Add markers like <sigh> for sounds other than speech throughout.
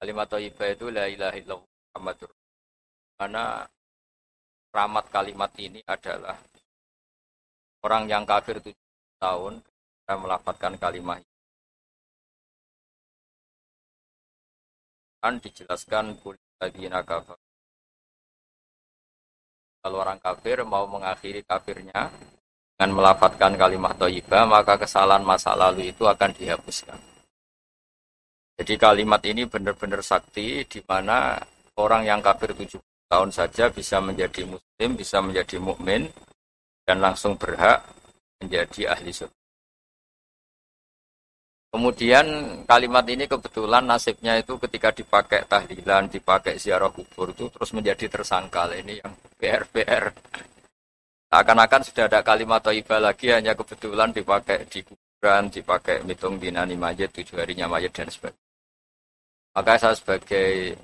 Kalimat thayyibah itu la ilaha illallah Muhammadur Karena ramat kalimat ini adalah orang yang kafir tujuh tahun melafatkan kalimat kan dijelaskan kuliah kafir kalau orang kafir mau mengakhiri kafirnya dengan melafatkan kalimat thayyibah maka kesalahan masa lalu itu akan dihapuskan jadi kalimat ini benar-benar sakti di mana orang yang kafir tujuh tahun saja bisa menjadi muslim, bisa menjadi mukmin dan langsung berhak menjadi ahli surga. Kemudian kalimat ini kebetulan nasibnya itu ketika dipakai tahlilan, dipakai ziarah kubur itu terus menjadi tersangka. Ini yang PR-PR. Akan-akan sudah ada kalimat taibah lagi hanya kebetulan dipakai di kuburan, dipakai mitung dinani majid, tujuh harinya majid dan sebagainya. Maka saya sebagai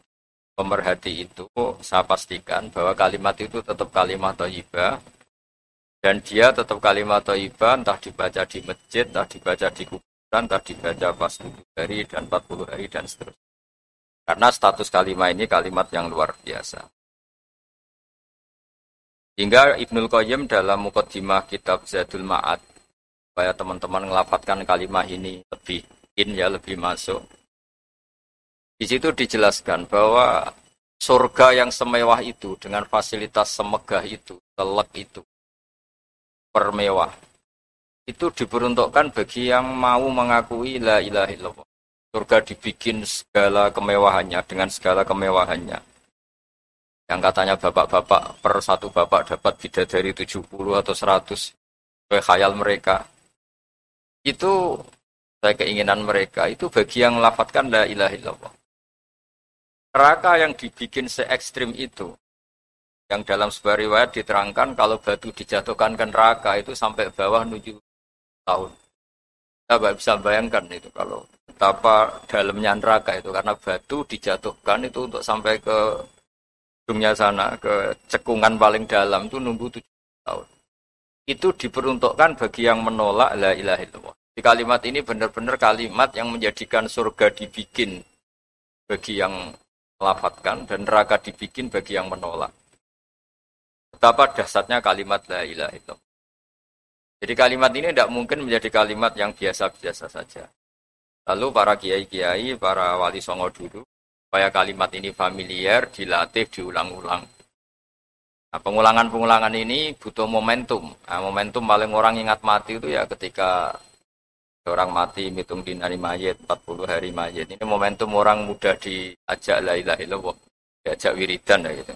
pemerhati itu, saya pastikan bahwa kalimat itu tetap kalimat taibah dan dia tetap kalimat taibah entah dibaca di masjid, entah dibaca di kuburan dan tadi baca pas 7 hari dan 40 hari dan seterusnya. Karena status kalimat ini kalimat yang luar biasa. Hingga Ibnul Qayyim dalam mukaddimah kitab Zadul Ma'ad supaya teman-teman ngelafatkan kalimat ini lebih in ya lebih masuk. Di situ dijelaskan bahwa surga yang semewah itu dengan fasilitas semegah itu, telek itu, permewah itu diperuntukkan bagi yang mau mengakui la ilaha illallah. Surga dibikin segala kemewahannya dengan segala kemewahannya. Yang katanya bapak-bapak per satu bapak dapat bidadari 70 atau 100 sesuai khayal mereka. Itu saya keinginan mereka itu bagi yang melafatkan la ilaha illallah. Neraka yang dibikin se ekstrim itu yang dalam sebuah riwayat diterangkan kalau batu dijatuhkan ke neraka itu sampai bawah menuju tahun. Kita bisa bayangkan itu kalau betapa dalamnya neraka itu karena batu dijatuhkan itu untuk sampai ke ujungnya sana ke cekungan paling dalam itu nunggu tujuh tahun. Itu diperuntukkan bagi yang menolak la ilaha illallah. Di kalimat ini benar-benar kalimat yang menjadikan surga dibikin bagi yang melafatkan dan neraka dibikin bagi yang menolak. Betapa dahsyatnya kalimat la ilaha illallah. Jadi kalimat ini tidak mungkin menjadi kalimat yang biasa-biasa saja. Lalu para kiai-kiai, para wali songo dulu, supaya kalimat ini familiar, dilatih, diulang-ulang. Nah, pengulangan-pengulangan ini butuh momentum. Nah, momentum paling orang ingat mati itu ya ketika orang mati hitung dinari mayat 40 hari mayat ini momentum orang mudah diajak la ilaha illallah diajak wiridan ya gitu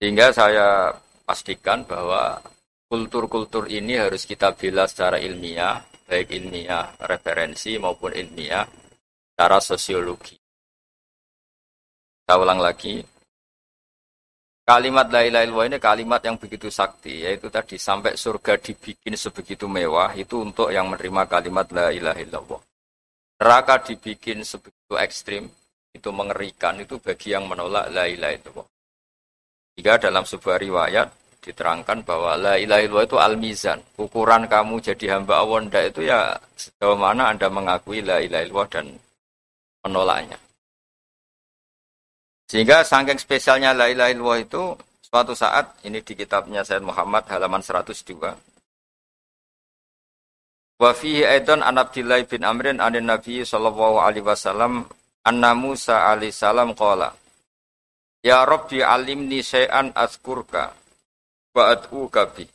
sehingga saya pastikan bahwa kultur-kultur ini harus kita bela secara ilmiah, baik ilmiah referensi maupun ilmiah secara sosiologi. Kita ulang lagi. Kalimat la ilaha illallah ini kalimat yang begitu sakti, yaitu tadi sampai surga dibikin sebegitu mewah, itu untuk yang menerima kalimat la ilaha illallah. Neraka dibikin sebegitu ekstrim, itu mengerikan, itu bagi yang menolak la ilaha illallah. Jika dalam sebuah riwayat, diterangkan bahwa la ilaha illallah itu al-mizan. Ukuran kamu jadi hamba Allah itu ya sejauh mana Anda mengakui la ilaha illallah dan menolaknya. Sehingga saking spesialnya la ilaha illallah itu suatu saat ini di kitabnya Sayyid Muhammad halaman 102. Wa fihi aidan an Abdillah bin Amrin anin Nabi sallallahu alaihi wasallam anna Musa alaihi salam qala Ya Rabbi alimni syai'an azkurka Wa'ad'u kabi.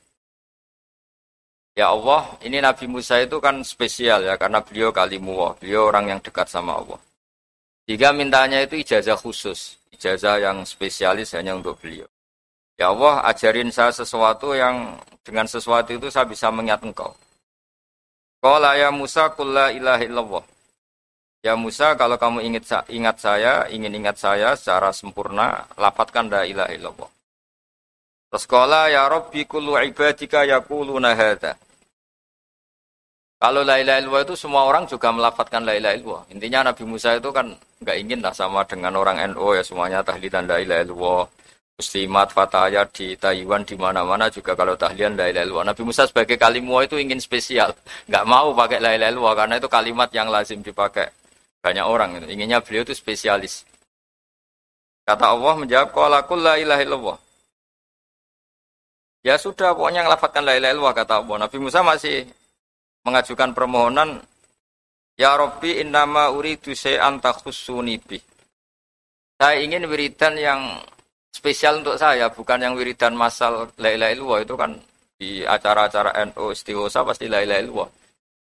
Ya Allah, ini Nabi Musa itu kan spesial ya, karena beliau kalimuwah, beliau orang yang dekat sama Allah. Jika mintanya itu ijazah khusus, ijazah yang spesialis hanya untuk beliau. Ya Allah, ajarin saya sesuatu yang dengan sesuatu itu saya bisa mengingat engkau. Qala ya Musa kulla ilaha illallah. Ya Musa, kalau kamu ingat, ingat saya, ingin ingat saya secara sempurna, lapatkan la ilaha illallah. Sekolah ya Rabbi kullu ibadika yaquluna hadza. Kalau la ilaha illallah itu semua orang juga melafatkan la ilaha illallah. Intinya Nabi Musa itu kan nggak ingin lah sama dengan orang NU ya semuanya tahlilan la ilaha illallah. Muslimat, fatayat di Taiwan di mana-mana juga kalau tahlilan la ilaha illallah. Nabi Musa sebagai kalimat itu ingin spesial, nggak mau pakai la ilaha illallah karena itu kalimat yang lazim dipakai banyak orang. Inginnya beliau itu spesialis. Kata Allah menjawab, Qala la ilaha illallah. Ya sudah, pokoknya ngelafatkan la ilaha illallah, kata Allah. Nabi Musa masih mengajukan permohonan, Ya Rabbi innama uridu syai'an takhussuni bih. Saya ingin wiridan yang spesial untuk saya, bukan yang wiridan masal la ilaha illallah itu kan di acara-acara NU istighosa pasti la ilaha illallah.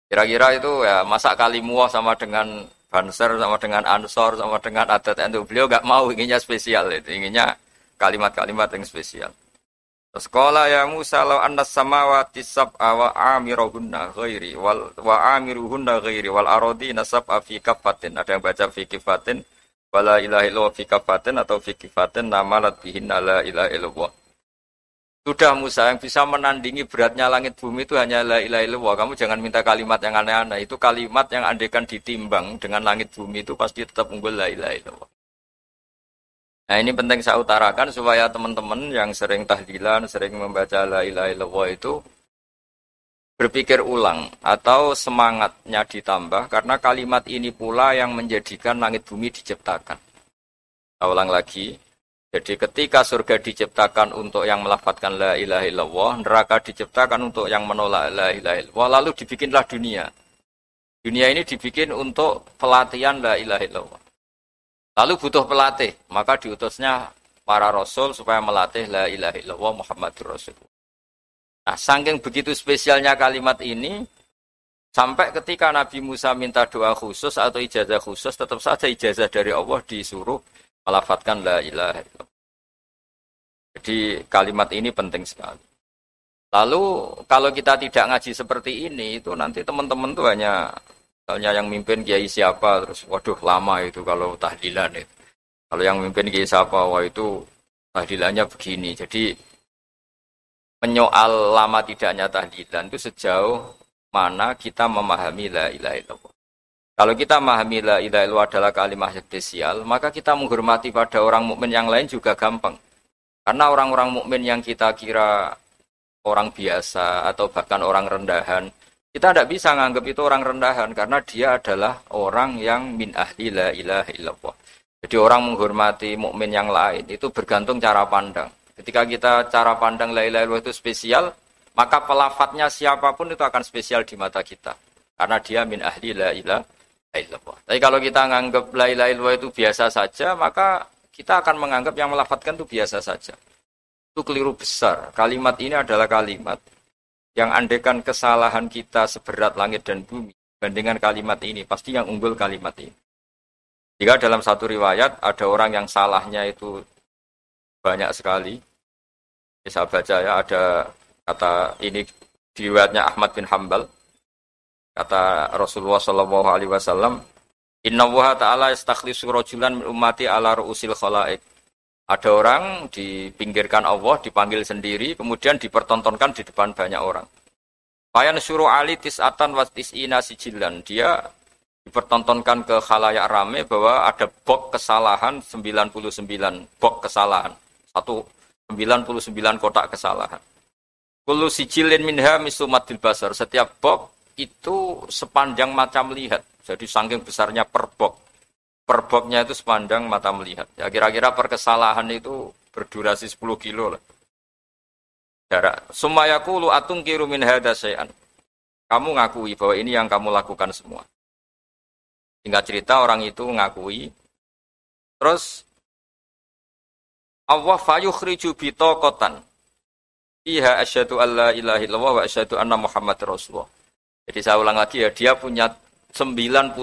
Kira-kira itu ya masa kalimuah sama dengan Banser sama dengan Ansor sama dengan adat NU beliau gak mau inginnya spesial itu inginnya kalimat-kalimat yang spesial. Sekolah ya Musa law anna samawati sab'a wa amiruhunna ghairi wal wa amiruhunna ghairi wal arodi nasab fi kafatin. Ada yang baca fi kifatin wala ilaha illallah fi kafatin atau fi kifatin namalat bihin la ilaha illallah. Sudah Musa yang bisa menandingi beratnya langit bumi itu hanya la ilaha illallah. Kamu jangan minta kalimat yang aneh-aneh. Itu kalimat yang andekan ditimbang dengan langit bumi itu pasti tetap unggul la ilaha illallah. Nah ini penting saya utarakan supaya teman-teman yang sering tahdilan, sering membaca la ilaha illallah itu berpikir ulang atau semangatnya ditambah karena kalimat ini pula yang menjadikan langit bumi diciptakan. Saya ulang lagi, jadi ketika surga diciptakan untuk yang melafatkan la ilaha illallah, neraka diciptakan untuk yang menolak la ilaha illallah, lalu dibikinlah dunia. Dunia ini dibikin untuk pelatihan la ilaha illallah. Lalu butuh pelatih, maka diutusnya para rasul supaya melatih la ilaha illallah Muhammadur Rasulullah. Nah, saking begitu spesialnya kalimat ini, sampai ketika Nabi Musa minta doa khusus atau ijazah khusus, tetap saja ijazah dari Allah disuruh melafatkan la ilaha illallah. Jadi kalimat ini penting sekali. Lalu kalau kita tidak ngaji seperti ini, itu nanti teman-teman tuh hanya misalnya yang mimpin kiai siapa, terus waduh lama itu kalau tahdilan itu. Kalau yang mimpin kiai siapa, wah itu tahdilannya begini. Jadi menyoal lama tidaknya tahdilan itu sejauh mana kita memahami la ilaha illallah. Kalau kita memahami la ilaha illallah adalah kalimat spesial, maka kita menghormati pada orang mukmin yang lain juga gampang. Karena orang-orang mukmin yang kita kira orang biasa atau bahkan orang rendahan, kita tidak bisa menganggap itu orang rendahan karena dia adalah orang yang min ahli la ilaha illallah. Jadi orang menghormati mukmin yang lain itu bergantung cara pandang. Ketika kita cara pandang la ilaha illallah itu spesial, maka pelafatnya siapa pun itu akan spesial di mata kita. Karena dia min ahli la ilaha illallah. Tapi kalau kita menganggap la ilaha illallah itu biasa saja, maka kita akan menganggap yang melafatkan itu biasa saja. Itu keliru besar. Kalimat ini adalah kalimat yang andekan kesalahan kita seberat langit dan bumi bandingkan kalimat ini, pasti yang unggul kalimat ini. Jika dalam satu riwayat ada orang yang salahnya itu banyak sekali, bisa baca ya ada kata ini riwayatnya Ahmad bin Hambal, Kata Rasulullah Shallallahu Alaihi Wasallam, Inna ta'ala istakhlisu rojulan min ummati ala ru'usil khalaik. Ada orang dipinggirkan Allah, dipanggil sendiri, kemudian dipertontonkan di depan banyak orang. Fayan suruh ali tis'atan wa tis'ina sijilan. Dia dipertontonkan ke khalayak rame bahwa ada bok kesalahan 99 bok kesalahan. Satu 99 kotak kesalahan. Kulu sijilin minha misumatil basar. Setiap bok itu sepanjang mata melihat. Jadi saking besarnya perbok. Perboknya itu sepanjang mata melihat. Ya kira-kira perkesalahan itu berdurasi 10 kilo lah. Jarak. Sumayakulu atung kirumin hadasayan. Kamu ngakui bahwa ini yang kamu lakukan semua. Singkat cerita orang itu ngakui. Terus Allah fayukhriju bitokotan. Iha asyhadu alla illallah wa asyhadu anna Muhammad Rasulullah. Jadi saya ulang lagi ya, dia punya 99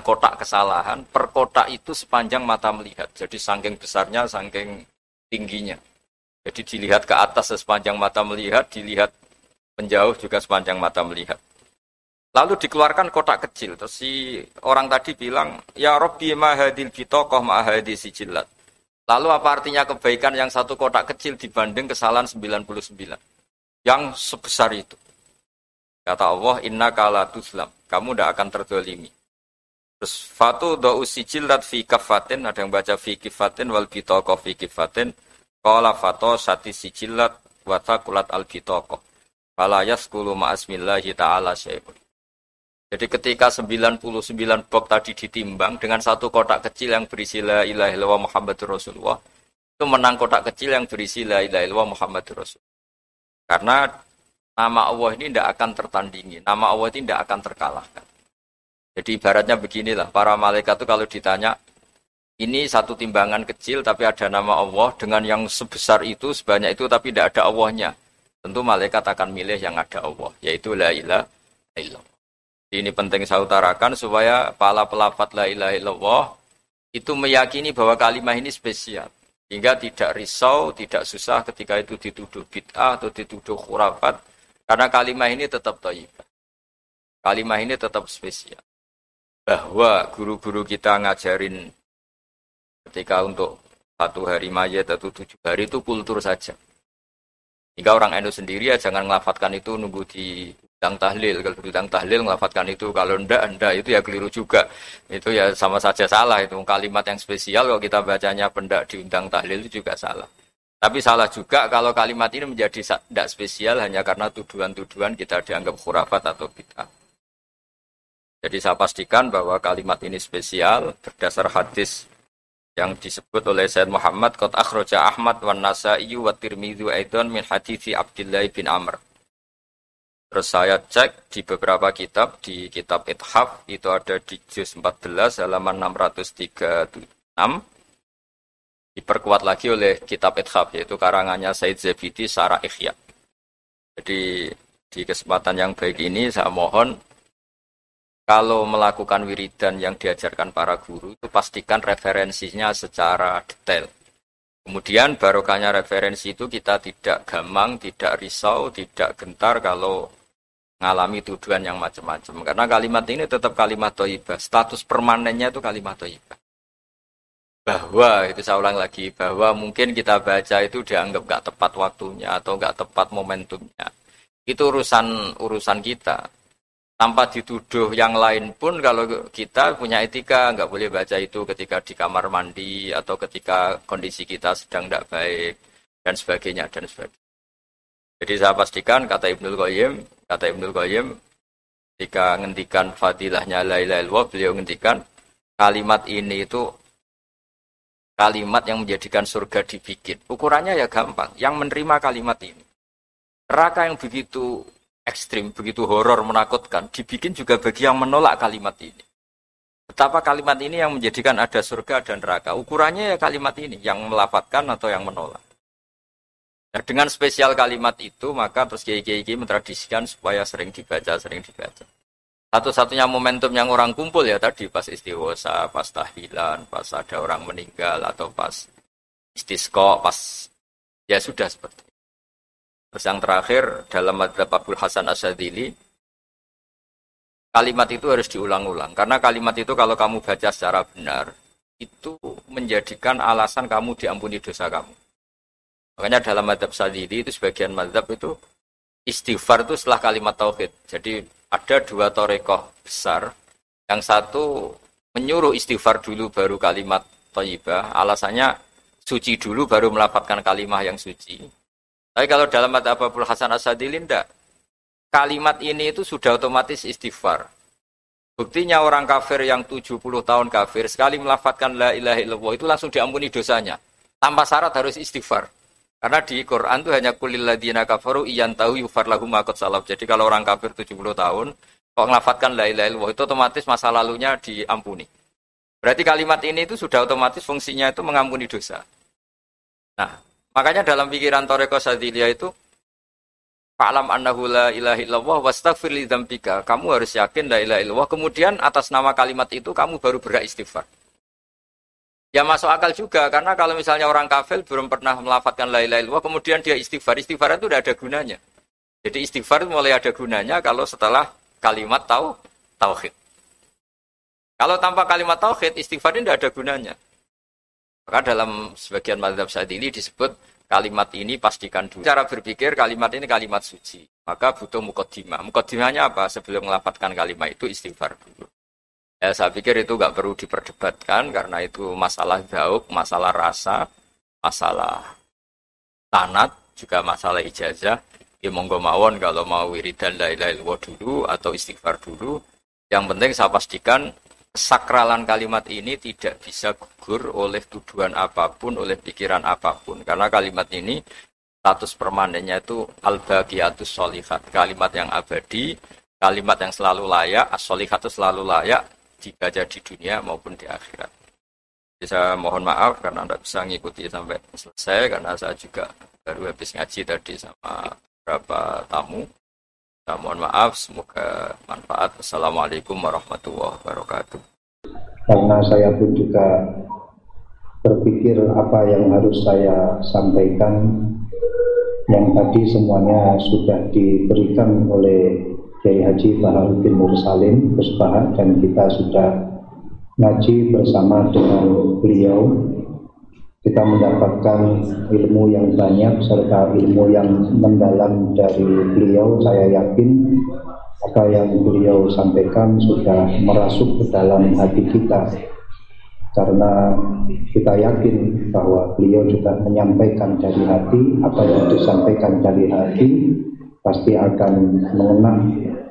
kotak kesalahan, per kotak itu sepanjang mata melihat. Jadi saking besarnya, saking tingginya. Jadi dilihat ke atas sepanjang mata melihat, dilihat menjauh juga sepanjang mata melihat. Lalu dikeluarkan kotak kecil. Terus si orang tadi bilang, Ya Rabbi mahadil bitokoh mahadil sijilat. Lalu apa artinya kebaikan yang satu kotak kecil dibanding kesalahan 99? Yang sebesar itu. Kata Allah, inna kala tuslam. Kamu tidak akan terdolimi. Terus fatu do'u sijilat fi kafatin. Ada yang baca fi kifatin wal bitoko fi kifatin. Kala fato sati sijilat wata kulat al bitoko. Fala yaskulu ma'asmillahi ta'ala syai'un. Jadi ketika 99 box tadi ditimbang dengan satu kotak kecil yang berisi la ilaha illallah Muhammadur Rasulullah, itu menang kotak kecil yang berisi la ilaha illallah Muhammadur Rasulullah. Karena nama Allah ini tidak akan tertandingi, nama Allah ini tidak akan terkalahkan. Jadi ibaratnya beginilah, para malaikat itu kalau ditanya, ini satu timbangan kecil tapi ada nama Allah dengan yang sebesar itu, sebanyak itu tapi tidak ada Allahnya. Tentu malaikat akan milih yang ada Allah, yaitu la ilaha illallah. Ini penting saya utarakan supaya para pelafat la ilaha illallah itu meyakini bahwa kalimat ini spesial. Hingga tidak risau, tidak susah ketika itu dituduh bid'ah atau dituduh khurafat. Karena kalimat ini tetap taibah. Kalimat ini tetap spesial. Bahwa guru-guru kita ngajarin ketika untuk satu hari mayat atau tujuh hari itu kultur saja. Hingga orang Endo sendiri ya jangan ngelafatkan itu nunggu di undang tahlil kalau undang tahlil melafatkan itu kalau ndak ndak itu ya keliru juga itu ya sama saja salah itu kalimat yang spesial kalau kita bacanya pendak di undang tahlil itu juga salah tapi salah juga kalau kalimat ini menjadi tidak spesial hanya karena tuduhan-tuduhan kita dianggap khurafat atau bid'ah. Jadi saya pastikan bahwa kalimat ini spesial berdasar hadis yang disebut oleh Sayyid Muhammad Qad akhraja Ahmad wan Nasa'i wa Tirmidzi aidan min hadithi Abdullah bin Amr. Terus saya cek di beberapa kitab, di kitab Ithaf, itu ada di juz 14 halaman 636. Diperkuat lagi oleh kitab Ithaf, yaitu karangannya Said Zabidi Sarah Ikhya. Jadi di kesempatan yang baik ini saya mohon kalau melakukan wiridan yang diajarkan para guru itu pastikan referensinya secara detail. Kemudian barokahnya referensi itu kita tidak gamang, tidak risau, tidak gentar kalau ngalami tuduhan yang macam-macam. Karena kalimat ini tetap kalimat toibah. Status permanennya itu kalimat toibah. Bahwa, itu saya ulang lagi, bahwa mungkin kita baca itu dianggap gak tepat waktunya atau gak tepat momentumnya. Itu urusan urusan kita. Tanpa dituduh yang lain pun kalau kita punya etika nggak boleh baca itu ketika di kamar mandi atau ketika kondisi kita sedang tidak baik dan sebagainya dan sebagainya. Jadi saya pastikan kata Ibnu Qayyim, kata Ibnu Qayyim ketika ngendikan fadilahnya la ilaha beliau ngendikan kalimat ini itu kalimat yang menjadikan surga dibikin. Ukurannya ya gampang, yang menerima kalimat ini. Neraka yang begitu ekstrim, begitu horor, menakutkan, dibikin juga bagi yang menolak kalimat ini. Betapa kalimat ini yang menjadikan ada surga dan neraka. Ukurannya ya kalimat ini, yang melafatkan atau yang menolak. Nah, dengan spesial kalimat itu, maka terus kiai-kiai mentradisikan supaya sering dibaca, sering dibaca. Satu-satunya momentum yang orang kumpul ya tadi pas istiwasa, pas tahlilan, pas ada orang meninggal atau pas istisqa, pas ya sudah seperti. Terus yang terakhir dalam madhab Abdul Hasan Asadili, kalimat itu harus diulang-ulang. Karena kalimat itu kalau kamu baca secara benar, itu menjadikan alasan kamu diampuni dosa kamu. Makanya dalam madhab sadili itu sebagian madhab itu istighfar itu setelah kalimat tauhid. Jadi ada dua torekoh besar. Yang satu menyuruh istighfar dulu baru kalimat thayyibah. Alasannya suci dulu baru melapatkan kalimat yang suci. Tapi kalau dalam madhab Abdul Hasan Asadili tidak. Kalimat ini itu sudah otomatis istighfar. Buktinya orang kafir yang 70 tahun kafir sekali melafatkan la ilaha illallah itu langsung diampuni dosanya. Tanpa syarat harus istighfar. Karena di Quran itu hanya kulil ladina kafaru iyan tahu yufar makot salaf. Jadi kalau orang kafir 70 tahun, kok ngelafatkan la ilaha itu otomatis masa lalunya diampuni. Berarti kalimat ini itu sudah otomatis fungsinya itu mengampuni dosa. Nah, makanya dalam pikiran Toreko Sadilia itu Fa'lam annahu la ilaha illallah wastaghfir li Kamu harus yakin la ilaha illallah. Kemudian atas nama kalimat itu kamu baru berak istighfar. Ya masuk akal juga karena kalau misalnya orang kafir belum pernah melafatkan la ilaha illallah kemudian dia istighfar, istighfar itu tidak ada gunanya. Jadi istighfar mulai ada gunanya kalau setelah kalimat tahu tauhid. Kalau tanpa kalimat tauhid istighfar ini tidak ada gunanya. Maka dalam sebagian madhab saat ini disebut kalimat ini pastikan dulu. Cara berpikir kalimat ini kalimat suci. Maka butuh mukodimah. Mukodimahnya apa? Sebelum melafatkan kalimat itu istighfar dulu. Ya, saya pikir itu nggak perlu diperdebatkan karena itu masalah gauk, masalah rasa, masalah tanat, juga masalah ijazah. Ya monggo mawon kalau mau wiridan la ilaha illallah dulu atau istighfar dulu. Yang penting saya pastikan sakralan kalimat ini tidak bisa gugur oleh tuduhan apa pun, oleh pikiran apa pun. Karena kalimat ini status permanennya itu al-baqiyatus solihat. Kalimat yang abadi, kalimat yang selalu layak, as-solihat selalu layak dibaca di dunia maupun di akhirat. Jadi saya mohon maaf karena tidak bisa mengikuti sampai selesai karena saya juga baru habis ngaji tadi sama beberapa tamu. Saya mohon maaf, semoga manfaat. Assalamualaikum warahmatullahi wabarakatuh. Karena saya pun juga berpikir apa yang harus saya sampaikan yang tadi semuanya sudah diberikan oleh Kiai Haji Baharudin Nur Salim dan kita sudah ngaji bersama dengan beliau. Kita mendapatkan ilmu yang banyak serta ilmu yang mendalam dari beliau. Saya yakin apa yang beliau sampaikan sudah merasuk ke dalam hati kita. Karena kita yakin bahwa beliau juga menyampaikan dari hati apa yang disampaikan dari hati pasti akan mengena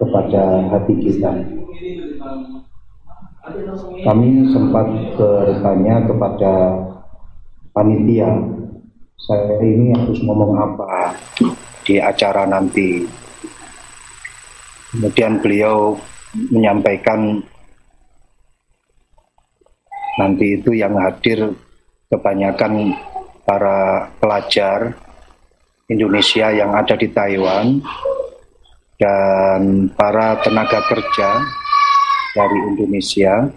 kepada hati kita. Kami sempat bertanya kepada panitia saya ini harus ngomong apa di acara nanti? Kemudian beliau menyampaikan nanti itu yang hadir kebanyakan para pelajar Indonesia yang ada di Taiwan dan para tenaga kerja dari Indonesia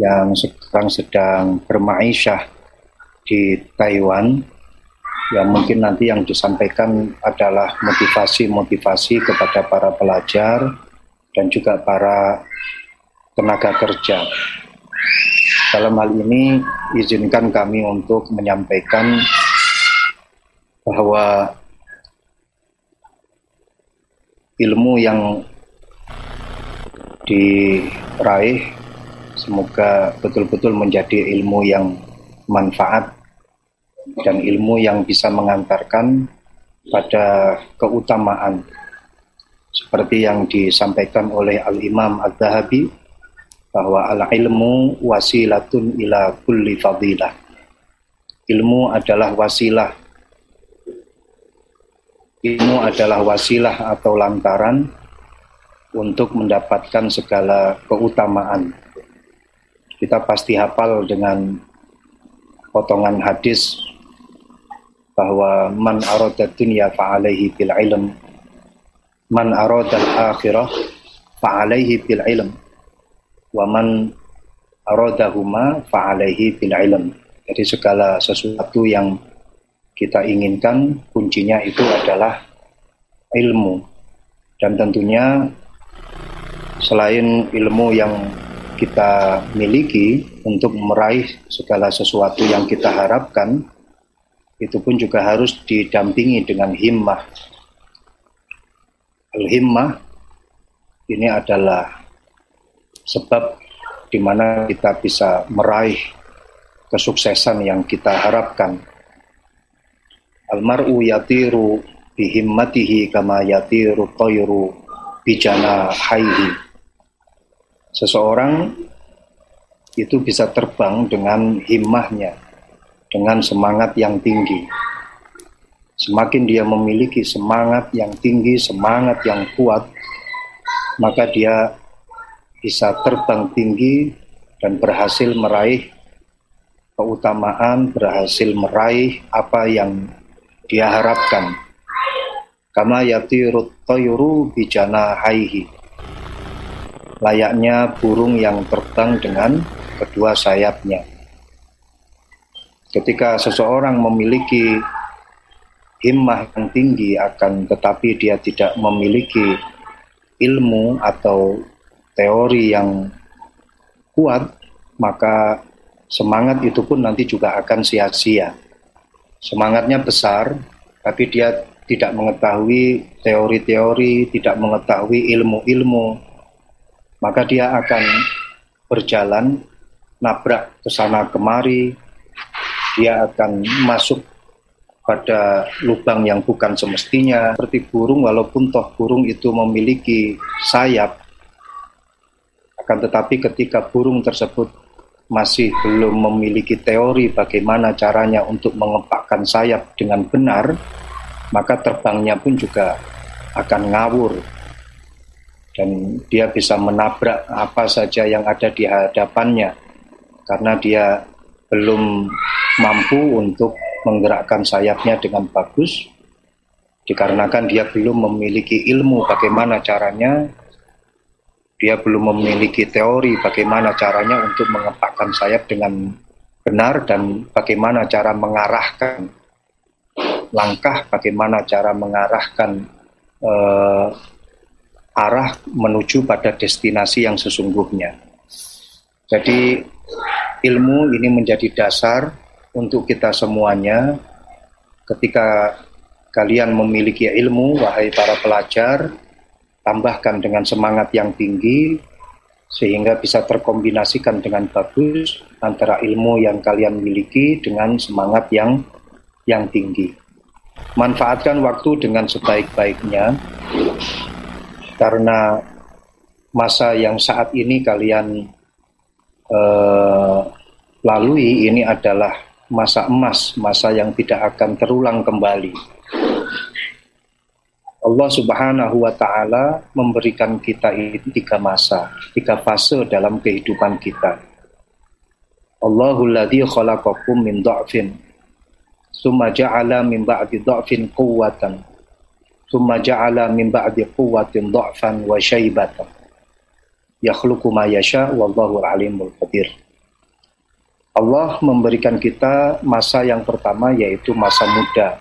yang sekarang sedang bermaisha di Taiwan yang mungkin nanti yang disampaikan adalah motivasi-motivasi kepada para pelajar dan juga para tenaga kerja. Dalam hal ini izinkan kami untuk menyampaikan bahwa ilmu yang diraih semoga betul-betul menjadi ilmu yang manfaat dan ilmu yang bisa mengantarkan pada keutamaan seperti yang disampaikan oleh Al-Imam Al-Zahabi bahwa al-ilmu wasilatun ila kulli fadilah. Ilmu adalah wasilah. Ilmu adalah wasilah atau lantaran untuk mendapatkan segala keutamaan. Kita pasti hafal dengan potongan hadis bahwa man arada dunya fa'alaihi bil ilm. Man arada akhirah fa'alaihi bil ilm. Wa man aradahuma fa'alaihi bil ilm. Jadi segala sesuatu yang kita inginkan kuncinya itu adalah ilmu dan tentunya selain ilmu yang kita miliki untuk meraih segala sesuatu yang kita harapkan, itu pun juga harus didampingi dengan himmah. Al-himmah ini adalah sebab di mana kita bisa meraih kesuksesan yang kita harapkan. Almaru yatiru bihimmatihi kama yatiru tayru bijana haihi seseorang itu bisa terbang dengan himmahnya, dengan semangat yang tinggi. Semakin dia memiliki semangat yang tinggi, semangat yang kuat, maka dia bisa terbang tinggi dan berhasil meraih keutamaan, berhasil meraih apa yang dia harapkan. Kama yatirut tayuru bijana haihi layaknya burung yang terbang dengan kedua sayapnya. Ketika seseorang memiliki himmah yang tinggi akan tetapi dia tidak memiliki ilmu atau teori yang kuat, maka semangat itu pun nanti juga akan sia-sia. Semangatnya besar, tapi dia tidak mengetahui teori-teori, tidak mengetahui ilmu-ilmu, maka dia akan berjalan nabrak ke sana kemari, dia akan masuk pada lubang yang bukan semestinya. Seperti burung walaupun toh burung itu memiliki sayap Akan tetapi ketika burung tersebut masih belum memiliki teori bagaimana caranya untuk mengepakkan sayap dengan benar, maka terbangnya pun juga akan ngawur. Dan dia bisa menabrak apa saja yang ada di hadapannya karena dia belum mampu untuk menggerakkan sayapnya dengan bagus dikarenakan dia belum memiliki ilmu bagaimana caranya dia belum memiliki teori bagaimana caranya untuk mengepakkan sayap dengan benar dan bagaimana cara mengarahkan langkah, bagaimana cara mengarahkan uh, arah menuju pada destinasi yang sesungguhnya. Jadi ilmu ini menjadi dasar untuk kita semuanya ketika kalian memiliki ilmu, wahai para pelajar, tambahkan dengan semangat yang tinggi sehingga bisa terkombinasikan dengan bagus antara ilmu yang kalian miliki dengan semangat yang yang tinggi. Manfaatkan waktu dengan sebaik-baiknya karena masa yang saat ini kalian uh, lalui ini adalah masa emas, masa yang tidak akan terulang kembali. Allah Subhanahu wa taala memberikan kita ini tiga masa, tiga fase dalam kehidupan kita. Allahul ladzi khalaqakum min dha'fin summa ja'ala min ba'di dha'fin quwwatan summa ja'ala min ba'di quwwatin dha'fan wa syaibatan yakhluqu ma yasha wallahu alimul qadir. Allah memberikan kita masa yang pertama yaitu masa muda,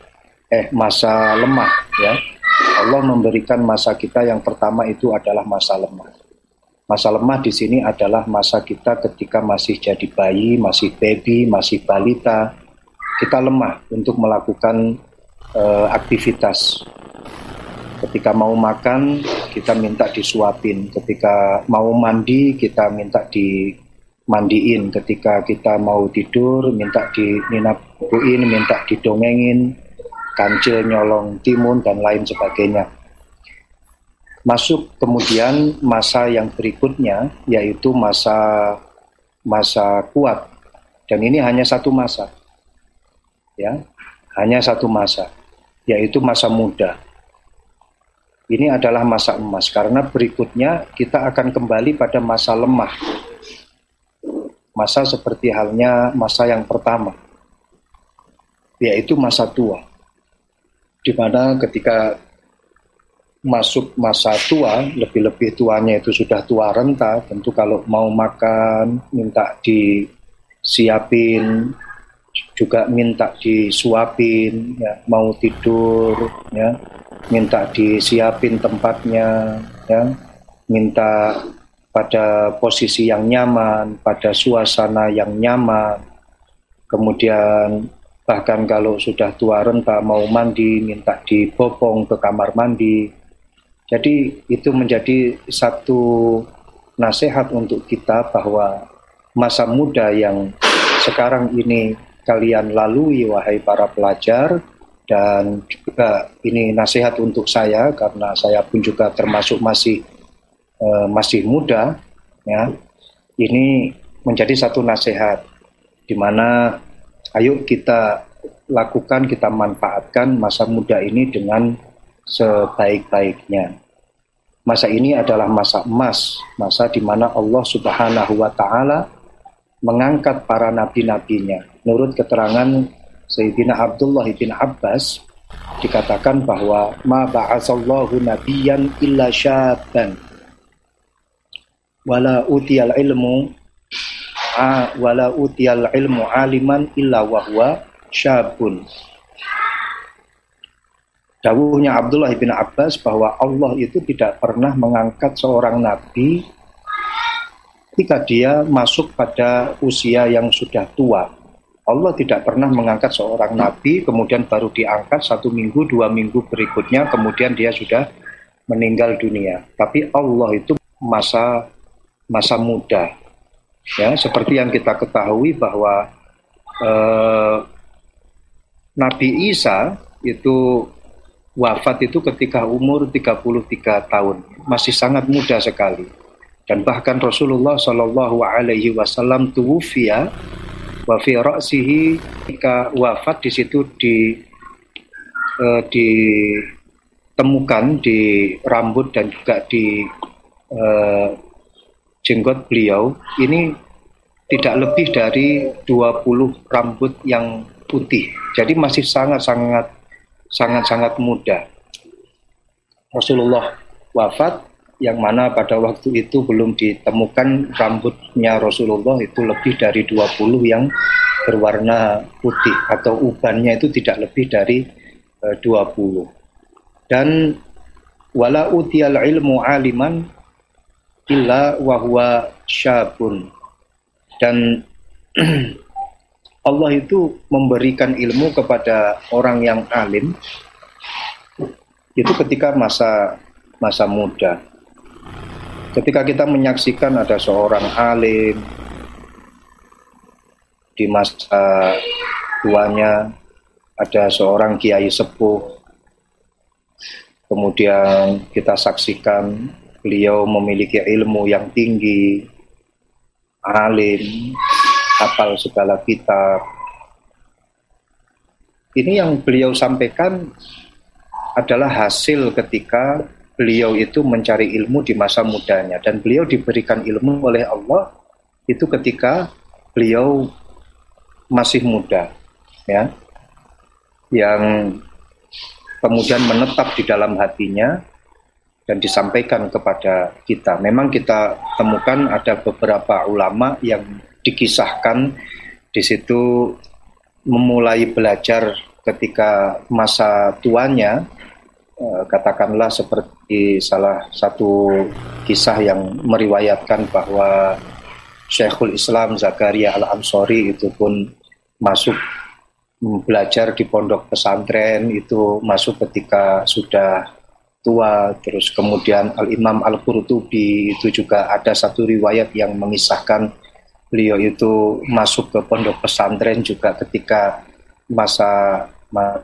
eh masa lemah ya Allah memberikan masa kita yang pertama itu adalah masa lemah. Masa lemah di sini adalah masa kita ketika masih jadi bayi, masih baby, masih balita. Kita lemah untuk melakukan uh, aktivitas. Ketika mau makan, kita minta disuapin. Ketika mau mandi, kita minta dimandiin. Ketika kita mau tidur, minta dininapuin, minta didongengin kancil, nyolong, timun, dan lain sebagainya. Masuk kemudian masa yang berikutnya, yaitu masa masa kuat. Dan ini hanya satu masa. Ya, hanya satu masa, yaitu masa muda. Ini adalah masa emas karena berikutnya kita akan kembali pada masa lemah. Masa seperti halnya masa yang pertama, yaitu masa tua di mana ketika masuk masa tua, lebih-lebih tuanya itu sudah tua renta, tentu kalau mau makan minta disiapin, juga minta disuapin, ya, mau tidur, ya, minta disiapin tempatnya, ya, minta pada posisi yang nyaman, pada suasana yang nyaman, kemudian Bahkan kalau sudah tua renta mau mandi, minta dibopong ke kamar mandi. Jadi itu menjadi satu nasihat untuk kita bahwa masa muda yang sekarang ini kalian lalui wahai para pelajar dan juga ini nasihat untuk saya karena saya pun juga termasuk masih uh, masih muda ya. Ini menjadi satu nasihat di mana ayo kita lakukan, kita manfaatkan masa muda ini dengan sebaik-baiknya. Masa ini adalah masa emas, masa di mana Allah Subhanahu wa taala mengangkat para nabi-nabinya. Menurut keterangan Sayyidina Abdullah bin Abbas dikatakan bahwa ma ba'asallahu nabiyyan illa syabban wala utiyal ilmu wala utiyal ilmu aliman illa wahwa syabun. Dawuhnya Abdullah bin Abbas bahwa Allah itu tidak pernah mengangkat seorang nabi ketika dia masuk pada usia yang sudah tua. Allah tidak pernah mengangkat seorang nabi, kemudian baru diangkat satu minggu, dua minggu berikutnya, kemudian dia sudah meninggal dunia. Tapi Allah itu masa masa muda, Ya, seperti yang kita ketahui bahwa eh, Nabi Isa itu wafat itu ketika umur 33 tahun, masih sangat muda sekali. Dan bahkan Rasulullah Shallallahu Alaihi Wasallam tuwfiya wa fi ra'sihi ketika wafat di situ di uh, ditemukan di rambut dan juga di uh, jenggot beliau ini tidak lebih dari 20 rambut yang putih. Jadi masih sangat-sangat sangat-sangat muda. Rasulullah wafat yang mana pada waktu itu belum ditemukan rambutnya Rasulullah itu lebih dari 20 yang berwarna putih atau ubannya itu tidak lebih dari e, uh, 20 dan wala utiyal ilmu aliman illa wahwa syabun. Dan <clears throat> Allah itu memberikan ilmu kepada orang yang alim itu ketika masa masa muda. Ketika kita menyaksikan ada seorang alim di masa tuanya ada seorang kiai sepuh kemudian kita saksikan beliau memiliki ilmu yang tinggi alim hafal segala kitab. Ini yang beliau sampaikan adalah hasil ketika beliau itu mencari ilmu di masa mudanya. Dan beliau diberikan ilmu oleh Allah itu ketika beliau masih muda ya. Yang kemudian menetap di dalam hatinya dan disampaikan kepada kita. Memang kita temukan ada beberapa ulama yang dikisahkan di situ memulai belajar ketika masa tuanya Eh, katakanlah seperti salah satu kisah yang meriwayatkan bahwa Syekhul Islam Zakaria Al-Ansori itu pun masuk belajar di pondok pesantren itu masuk ketika sudah tua terus kemudian Al-Imam Al-Qurtubi itu juga ada satu riwayat yang mengisahkan beliau itu masuk ke pondok pesantren juga ketika masa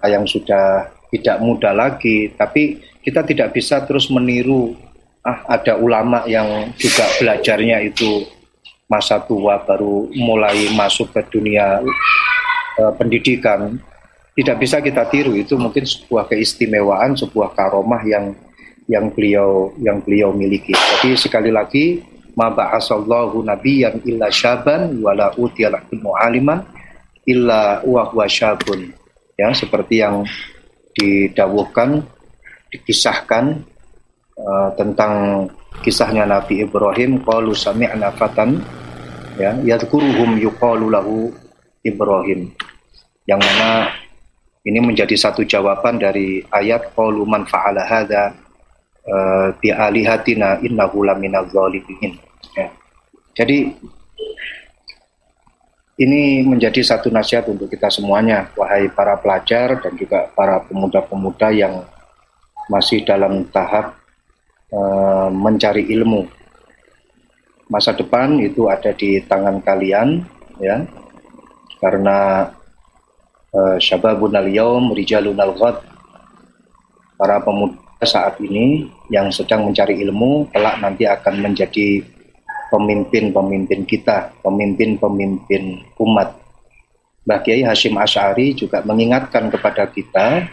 yang sudah tidak mudah lagi, tapi kita tidak bisa terus meniru ah ada ulama yang juga belajarnya itu masa tua baru mulai masuk ke dunia uh, pendidikan. Tidak bisa kita tiru itu mungkin sebuah keistimewaan, sebuah karomah yang yang beliau yang beliau miliki. Jadi sekali lagi ma ba'asallahu nabiyyan illa syaban wala utiyal aliman illa wa huwa syabun. Ya, seperti yang didawuhkan, dikisahkan uh, tentang kisahnya Nabi Ibrahim qalu sami'na fatan ya yadhkuruhum yuqalu lahu Ibrahim yang mana ini menjadi satu jawaban dari ayat qalu man fa'ala hadza uh, alihatina innahu laminadh dhalimin ya. Jadi ini menjadi satu nasihat untuk kita semuanya, wahai para pelajar dan juga para pemuda-pemuda yang masih dalam tahap uh, mencari ilmu. Masa depan itu ada di tangan kalian, ya, karena syababun al-yawm rijalun al-ghad. Para pemuda saat ini yang sedang mencari ilmu kelak nanti akan menjadi pemimpin-pemimpin kita, pemimpin-pemimpin umat. Mbah Kiai Hashim Ash'ari juga mengingatkan kepada kita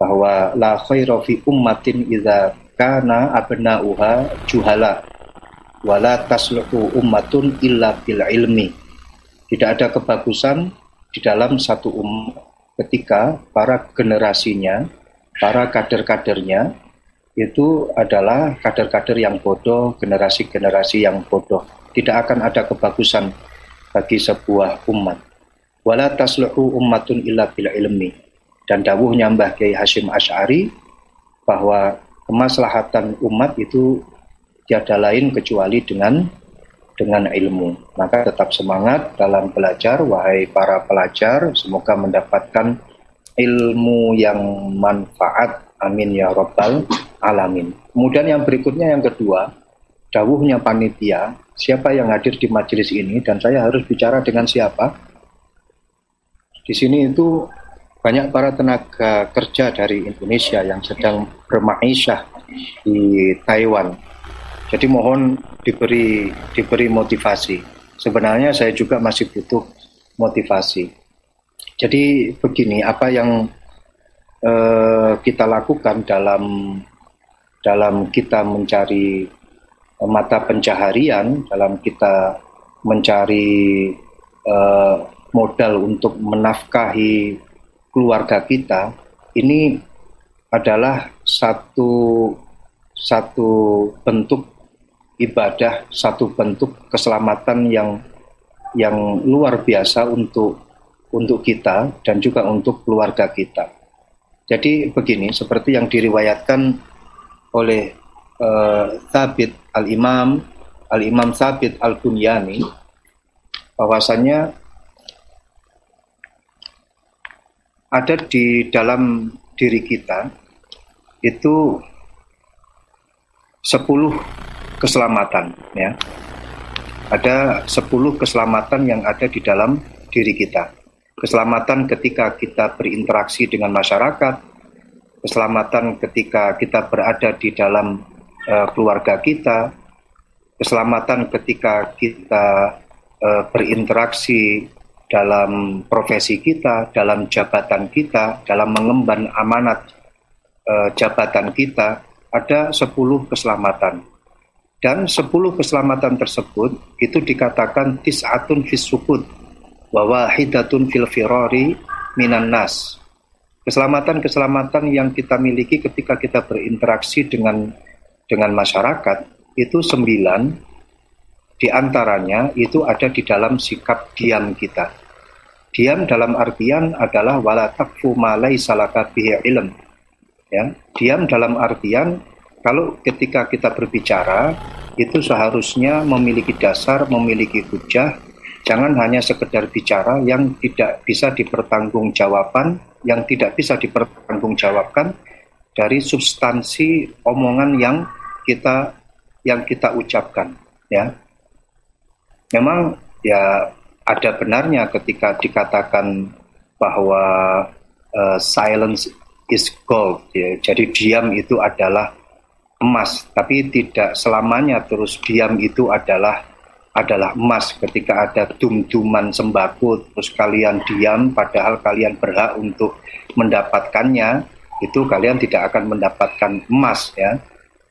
bahwa la khaira fi ummatin idza kana abna'uha juhala wala tasluhu ummatun illa bil ilmi. Tidak ada kebagusan di dalam satu umat ketika para generasinya, para kader-kadernya itu adalah kader-kader yang bodoh, generasi-generasi yang bodoh. Tidak akan ada kebagusan bagi sebuah umat. Wala tasluhu ummatun illa bil ilmi. Dan dawuhnya Mbah Kiai Hashim Ash'ari bahwa kemaslahatan umat itu tiada lain kecuali dengan dengan ilmu. Maka tetap semangat dalam belajar, wahai para pelajar, semoga mendapatkan ilmu yang manfaat. Amin ya robbal alamin. Kemudian yang berikutnya yang kedua, dawuhnya panitia, siapa yang hadir di majelis ini dan saya harus bicara dengan siapa? Di sini itu banyak para tenaga kerja dari Indonesia yang sedang bermaisha di Taiwan. Jadi mohon diberi diberi motivasi. Sebenarnya saya juga masih butuh motivasi. Jadi begini, apa yang uh, kita lakukan dalam dalam kita mencari mata pencaharian, dalam kita mencari uh, modal untuk menafkahi keluarga kita, ini adalah satu satu bentuk ibadah, satu bentuk keselamatan yang yang luar biasa untuk untuk kita dan juga untuk keluarga kita. Jadi begini, seperti yang diriwayatkan oleh uh, al-Imam al-Imam Thabit al-Bunyani bahwasanya ada di dalam diri kita itu sepuluh keselamatan ya. Ada sepuluh keselamatan yang ada di dalam diri kita. Keselamatan ketika kita berinteraksi dengan masyarakat, keselamatan ketika kita berada di dalam uh, keluarga kita, keselamatan ketika kita uh, berinteraksi dalam profesi kita, dalam jabatan kita, dalam mengemban amanat uh, jabatan kita, ada 10 keselamatan. Dan 10 keselamatan tersebut itu dikatakan tis'atun fis sukut wa wahidatun fil firari minan nas. Keselamatan-keselamatan yang kita miliki ketika kita berinteraksi dengan dengan masyarakat itu sembilan di antaranya itu ada di dalam sikap diam kita. Diam dalam artian adalah wala takfu ma laisa ilm. Ya, diam dalam artian kalau ketika kita berbicara itu seharusnya memiliki dasar, memiliki hujah, jangan hanya sekedar bicara yang tidak bisa dipertanggungjawabkan, yang tidak bisa dipertanggungjawabkan dari substansi omongan yang kita yang kita ucapkan, ya memang ya ada benarnya ketika dikatakan bahwa uh, silence is gold ya. Jadi diam itu adalah emas, tapi tidak selamanya terus diam itu adalah adalah emas ketika ada dum-duman sembako terus kalian diam padahal kalian berhak untuk mendapatkannya itu kalian tidak akan mendapatkan emas ya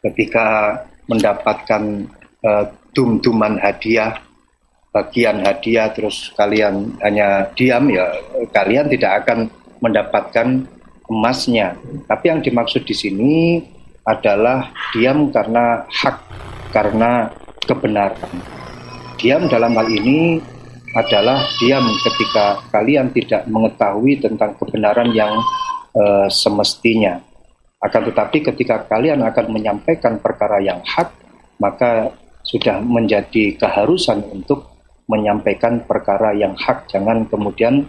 ketika mendapatkan uh, dum-duman hadiah bagian hadiah terus kalian hanya diam ya kalian tidak akan mendapatkan emasnya. Tapi yang dimaksud di sini adalah diam karena hak, karena kebenaran. Diam dalam hal ini adalah diam ketika kalian tidak mengetahui tentang kebenaran yang uh, semestinya. Akan tetapi ketika kalian akan menyampaikan perkara yang hak, maka sudah menjadi keharusan untuk menyampaikan perkara yang hak, jangan kemudian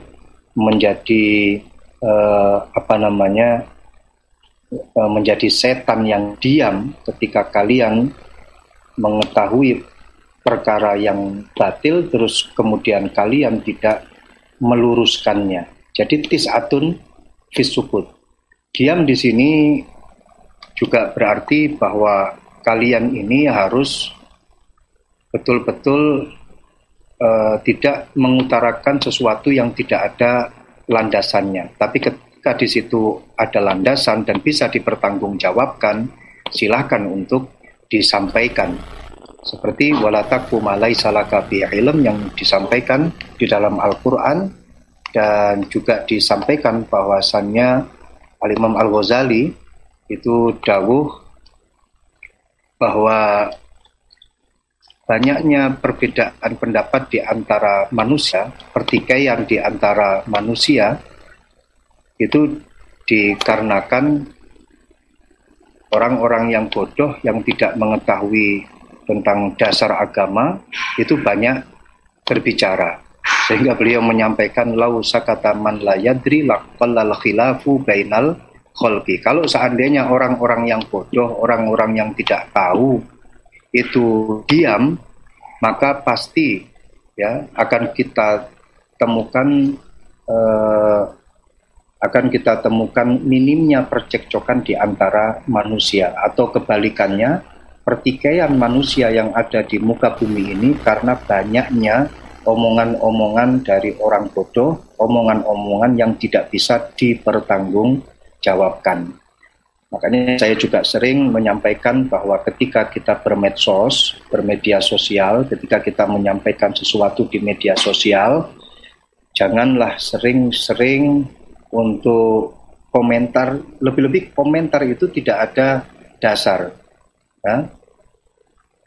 menjadi uh, apa namanya menjadi setan yang diam ketika kalian mengetahui perkara yang batil terus kemudian kalian tidak meluruskannya. Jadi tisatun fisukut. Diam di sini juga berarti bahwa kalian ini harus betul-betul uh, tidak mengutarakan sesuatu yang tidak ada landasannya. Tapi ketika di situ ada landasan dan bisa dipertanggungjawabkan, silahkan untuk disampaikan. Seperti walataku malai salaka ilm yang disampaikan di dalam Al-Quran dan juga disampaikan bahwasannya Al-Imam Al-Ghazali itu dawuh bahwa banyaknya perbedaan pendapat di antara manusia, pertikaian di antara manusia, itu dikarenakan orang-orang yang bodoh yang tidak mengetahui tentang dasar agama itu banyak berbicara. Sehingga beliau menyampaikan lau sakata man la yadri laqallal khilafu bainal khalqi. Kalau seandainya orang-orang yang bodoh orang-orang yang tidak tahu itu diam, maka pasti ya akan kita temukan eh, akan kita temukan minimnya percekcokan di antara manusia atau kebalikannya pertikaian manusia yang ada di muka bumi ini karena banyaknya omongan-omongan dari orang bodoh, omongan-omongan yang tidak bisa dipertanggungjawabkan. Makanya saya juga sering menyampaikan bahwa ketika kita bermedsos, bermedia sosial, ketika kita menyampaikan sesuatu di media sosial, janganlah sering-sering untuk komentar, lebih-lebih komentar itu tidak ada dasar. Ya.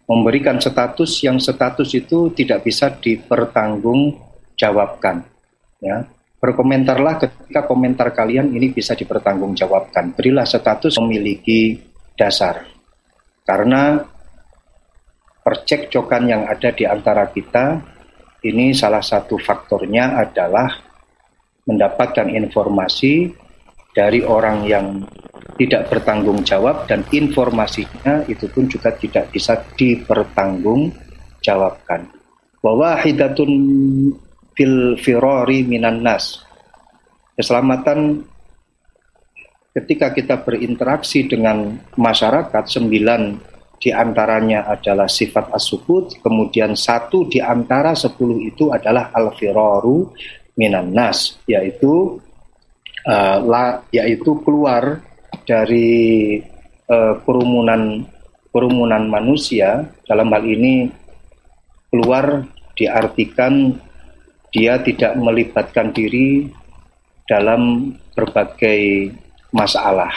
Memberikan status yang status itu tidak bisa dipertanggungjawabkan. Ya Berkomentarlah ketika komentar kalian ini bisa dipertanggungjawabkan. Berilah status memiliki dasar. Karena percekcokan yang ada di antara kita ini salah satu faktornya adalah mendapatkan informasi dari orang yang tidak bertanggung jawab dan informasinya itu pun juga tidak bisa dipertanggungjawabkan. Bahwa hidatun fil firori minan nas. Keselamatan ketika kita berinteraksi dengan masyarakat, sembilan di antaranya adalah sifat asukut, kemudian satu di antara sepuluh itu adalah al-firoru minan nas, yaitu uh, la, yaitu keluar dari uh, kerumunan kerumunan manusia dalam hal ini keluar diartikan dia tidak melibatkan diri dalam berbagai masalah.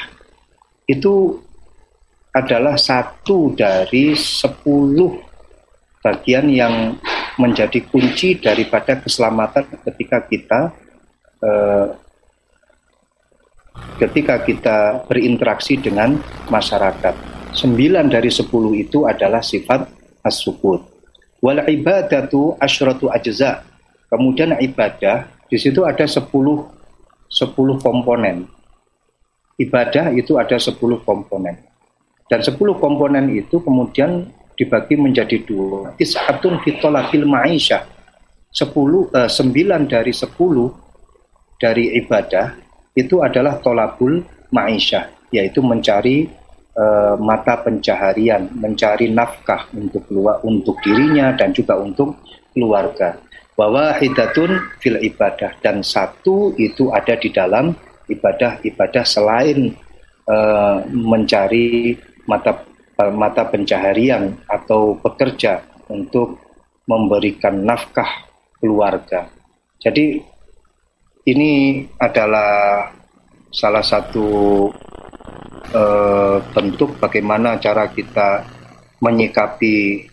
Itu adalah satu dari sepuluh bagian yang menjadi kunci daripada keselamatan ketika kita eh, ketika kita berinteraksi dengan masyarakat. Sembilan dari sepuluh itu adalah sifat as-sukut. Wal ibadatu asyratu ajza' Kemudian ibadah, di situ ada 10 10 komponen. Ibadah itu ada 10 komponen. Dan 10 komponen itu kemudian dibagi menjadi dua. Tis'atun fitolakil ma'isyah. 10, eh, 9 dari 10 dari ibadah itu adalah tolabul ma'isyah, yaitu mencari eh, mata pencaharian, mencari nafkah untuk keluar untuk dirinya dan juga untuk keluarga bahwa hidatun fil ibadah dan satu itu ada di dalam ibadah-ibadah selain uh, mencari mata mata pencaharian atau pekerja untuk memberikan nafkah keluarga. Jadi ini adalah salah satu uh, bentuk bagaimana cara kita menyikapi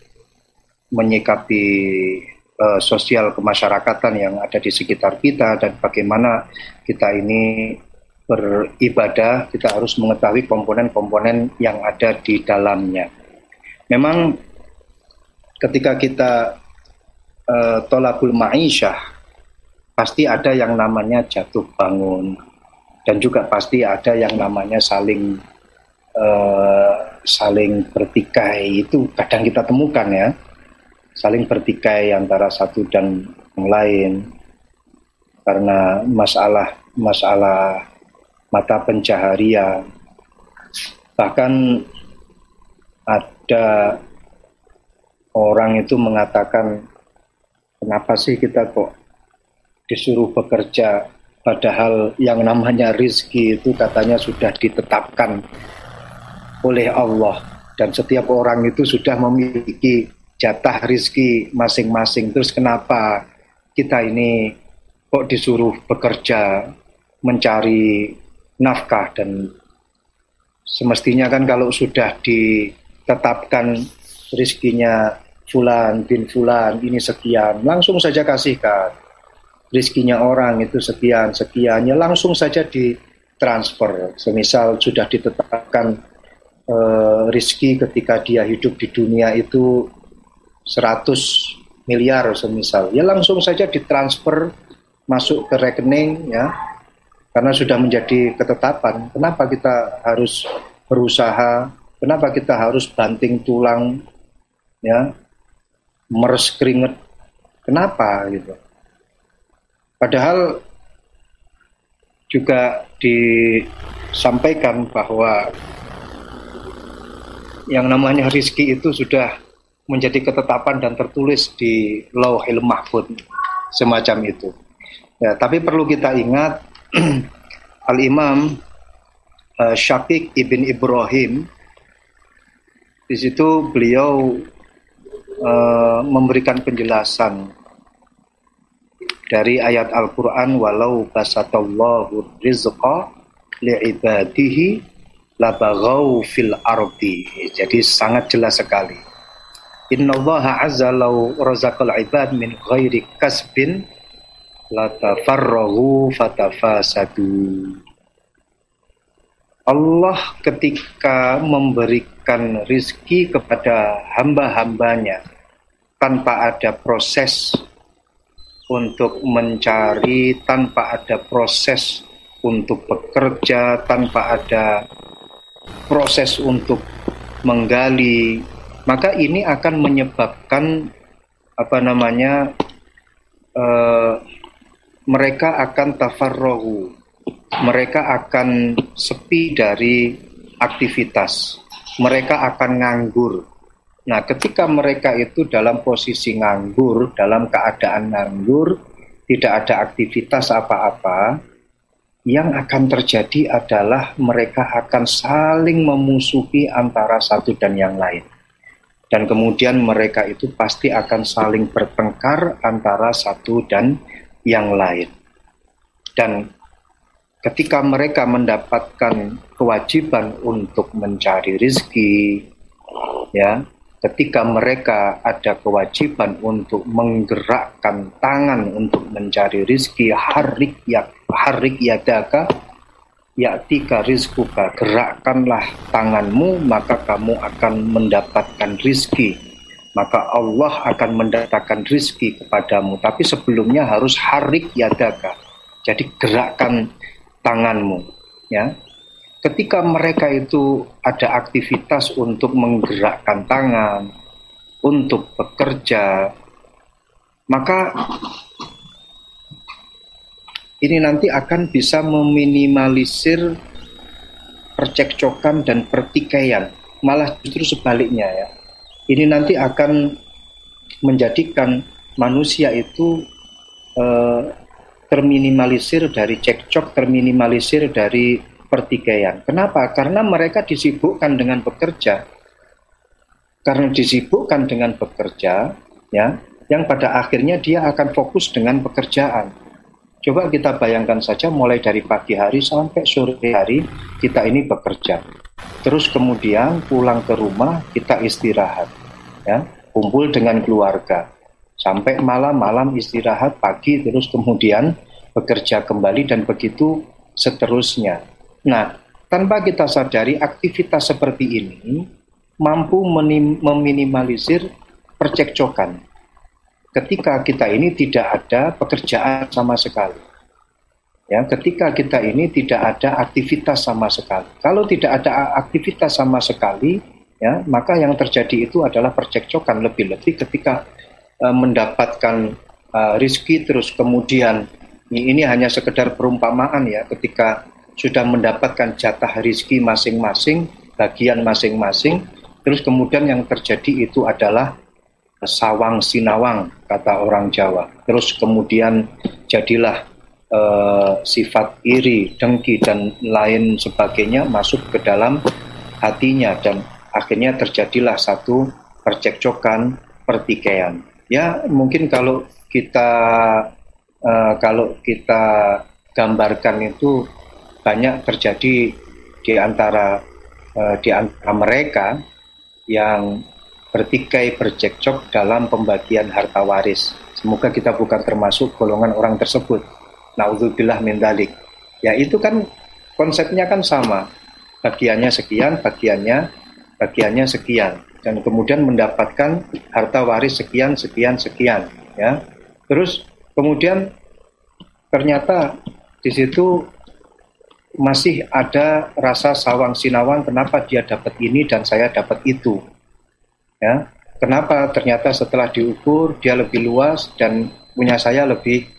menyikapi uh, sosial kemasyarakatan yang ada di sekitar kita dan bagaimana kita ini beribadah, kita harus mengetahui komponen-komponen yang ada di dalamnya. Memang ketika kita uh, tolakul ma'isyah, pasti ada yang namanya jatuh bangun, dan juga pasti ada yang namanya saling uh, saling bertikai. Itu kadang kita temukan ya. Saling bertikai antara satu dan yang lain. Karena masalah masalah mata pencaharian. Bahkan ada orang itu mengatakan kenapa sih kita kok disuruh bekerja? Padahal yang namanya rizki itu katanya sudah ditetapkan oleh Allah. Dan setiap orang itu sudah memiliki jatah rizki masing-masing. Terus kenapa kita ini kok disuruh bekerja, mencari nafkah dan semestinya kan kalau sudah ditetapkan rizkinya fulan bin fulan ini sekian, langsung saja kasihkan. Rizkinya orang itu sekian, sekiannya langsung saja ditransfer. Semisal sudah ditetapkan uh, rizki ketika dia hidup di dunia itu 100 miliar semisal, ya langsung saja ditransfer masuk ke rekening ya, karena sudah menjadi ketetapan. Kenapa kita harus berusaha? Kenapa kita harus banting tulang ya, meres keringet? Kenapa gitu? Padahal juga disampaikan bahwa yang namanya rizki itu sudah menjadi ketetapan dan tertulis di Lauhil Mahfud semacam itu. Ya, tapi perlu kita ingat <clears throat> Al Imam uh, Syafiq ibn Ibrahim di situ beliau uh, memberikan penjelasan dari ayat Al-Quran walau basatallahu rizqa li'ibadihi labaghaw fil ardi. Jadi sangat jelas sekali. Inna Allah azza law razaqal ibad min ghairi kasbin latafarrahu fatafasadu. Allah ketika memberikan rizki kepada hamba-hambanya tanpa ada proses untuk mencari tanpa ada proses untuk bekerja, tanpa ada proses untuk menggali, maka ini akan menyebabkan apa namanya uh, mereka akan tafarrohu, mereka akan sepi dari aktivitas, mereka akan nganggur, Nah, ketika mereka itu dalam posisi nganggur, dalam keadaan nganggur, tidak ada aktivitas apa-apa, yang akan terjadi adalah mereka akan saling memusuhi antara satu dan yang lain. Dan kemudian mereka itu pasti akan saling bertengkar antara satu dan yang lain. Dan ketika mereka mendapatkan kewajiban untuk mencari rizki, ya ketika mereka ada kewajiban untuk menggerakkan tangan untuk mencari rizki harik ya harik yadaka tika rizkuka gerakkanlah tanganmu maka kamu akan mendapatkan rizki maka Allah akan mendatangkan rizki kepadamu tapi sebelumnya harus harik yadaka jadi gerakkan tanganmu ya ketika mereka itu ada aktivitas untuk menggerakkan tangan, untuk bekerja, maka ini nanti akan bisa meminimalisir percekcokan dan pertikaian. Malah justru sebaliknya ya. Ini nanti akan menjadikan manusia itu eh, terminimalisir dari cekcok, terminimalisir dari pertikaian. Kenapa? Karena mereka disibukkan dengan bekerja. Karena disibukkan dengan bekerja, ya, yang pada akhirnya dia akan fokus dengan pekerjaan. Coba kita bayangkan saja mulai dari pagi hari sampai sore hari kita ini bekerja. Terus kemudian pulang ke rumah kita istirahat, ya, kumpul dengan keluarga. Sampai malam-malam istirahat, pagi terus kemudian bekerja kembali dan begitu seterusnya. Nah, tanpa kita sadari aktivitas seperti ini mampu meminimalisir percekcokan. Ketika kita ini tidak ada pekerjaan sama sekali. Ya, ketika kita ini tidak ada aktivitas sama sekali. Kalau tidak ada aktivitas sama sekali, ya, maka yang terjadi itu adalah percekcokan lebih-lebih ketika uh, mendapatkan uh, rizki terus kemudian ini hanya sekedar perumpamaan ya ketika sudah mendapatkan jatah rizki masing-masing, bagian masing-masing, terus kemudian yang terjadi itu adalah sawang sinawang kata orang Jawa. Terus kemudian jadilah uh, sifat iri, dengki dan lain sebagainya masuk ke dalam hatinya dan akhirnya terjadilah satu percekcokan, pertikaian. Ya mungkin kalau kita uh, kalau kita gambarkan itu banyak terjadi di antara uh, di antara mereka yang bertikai bercekcok dalam pembagian harta waris. Semoga kita bukan termasuk golongan orang tersebut. Naudzubillah min dalik. Ya itu kan konsepnya kan sama. Bagiannya sekian, bagiannya bagiannya sekian dan kemudian mendapatkan harta waris sekian sekian sekian ya. Terus kemudian ternyata di situ masih ada rasa sawang sinawang kenapa dia dapat ini dan saya dapat itu. Ya, kenapa ternyata setelah diukur dia lebih luas dan punya saya lebih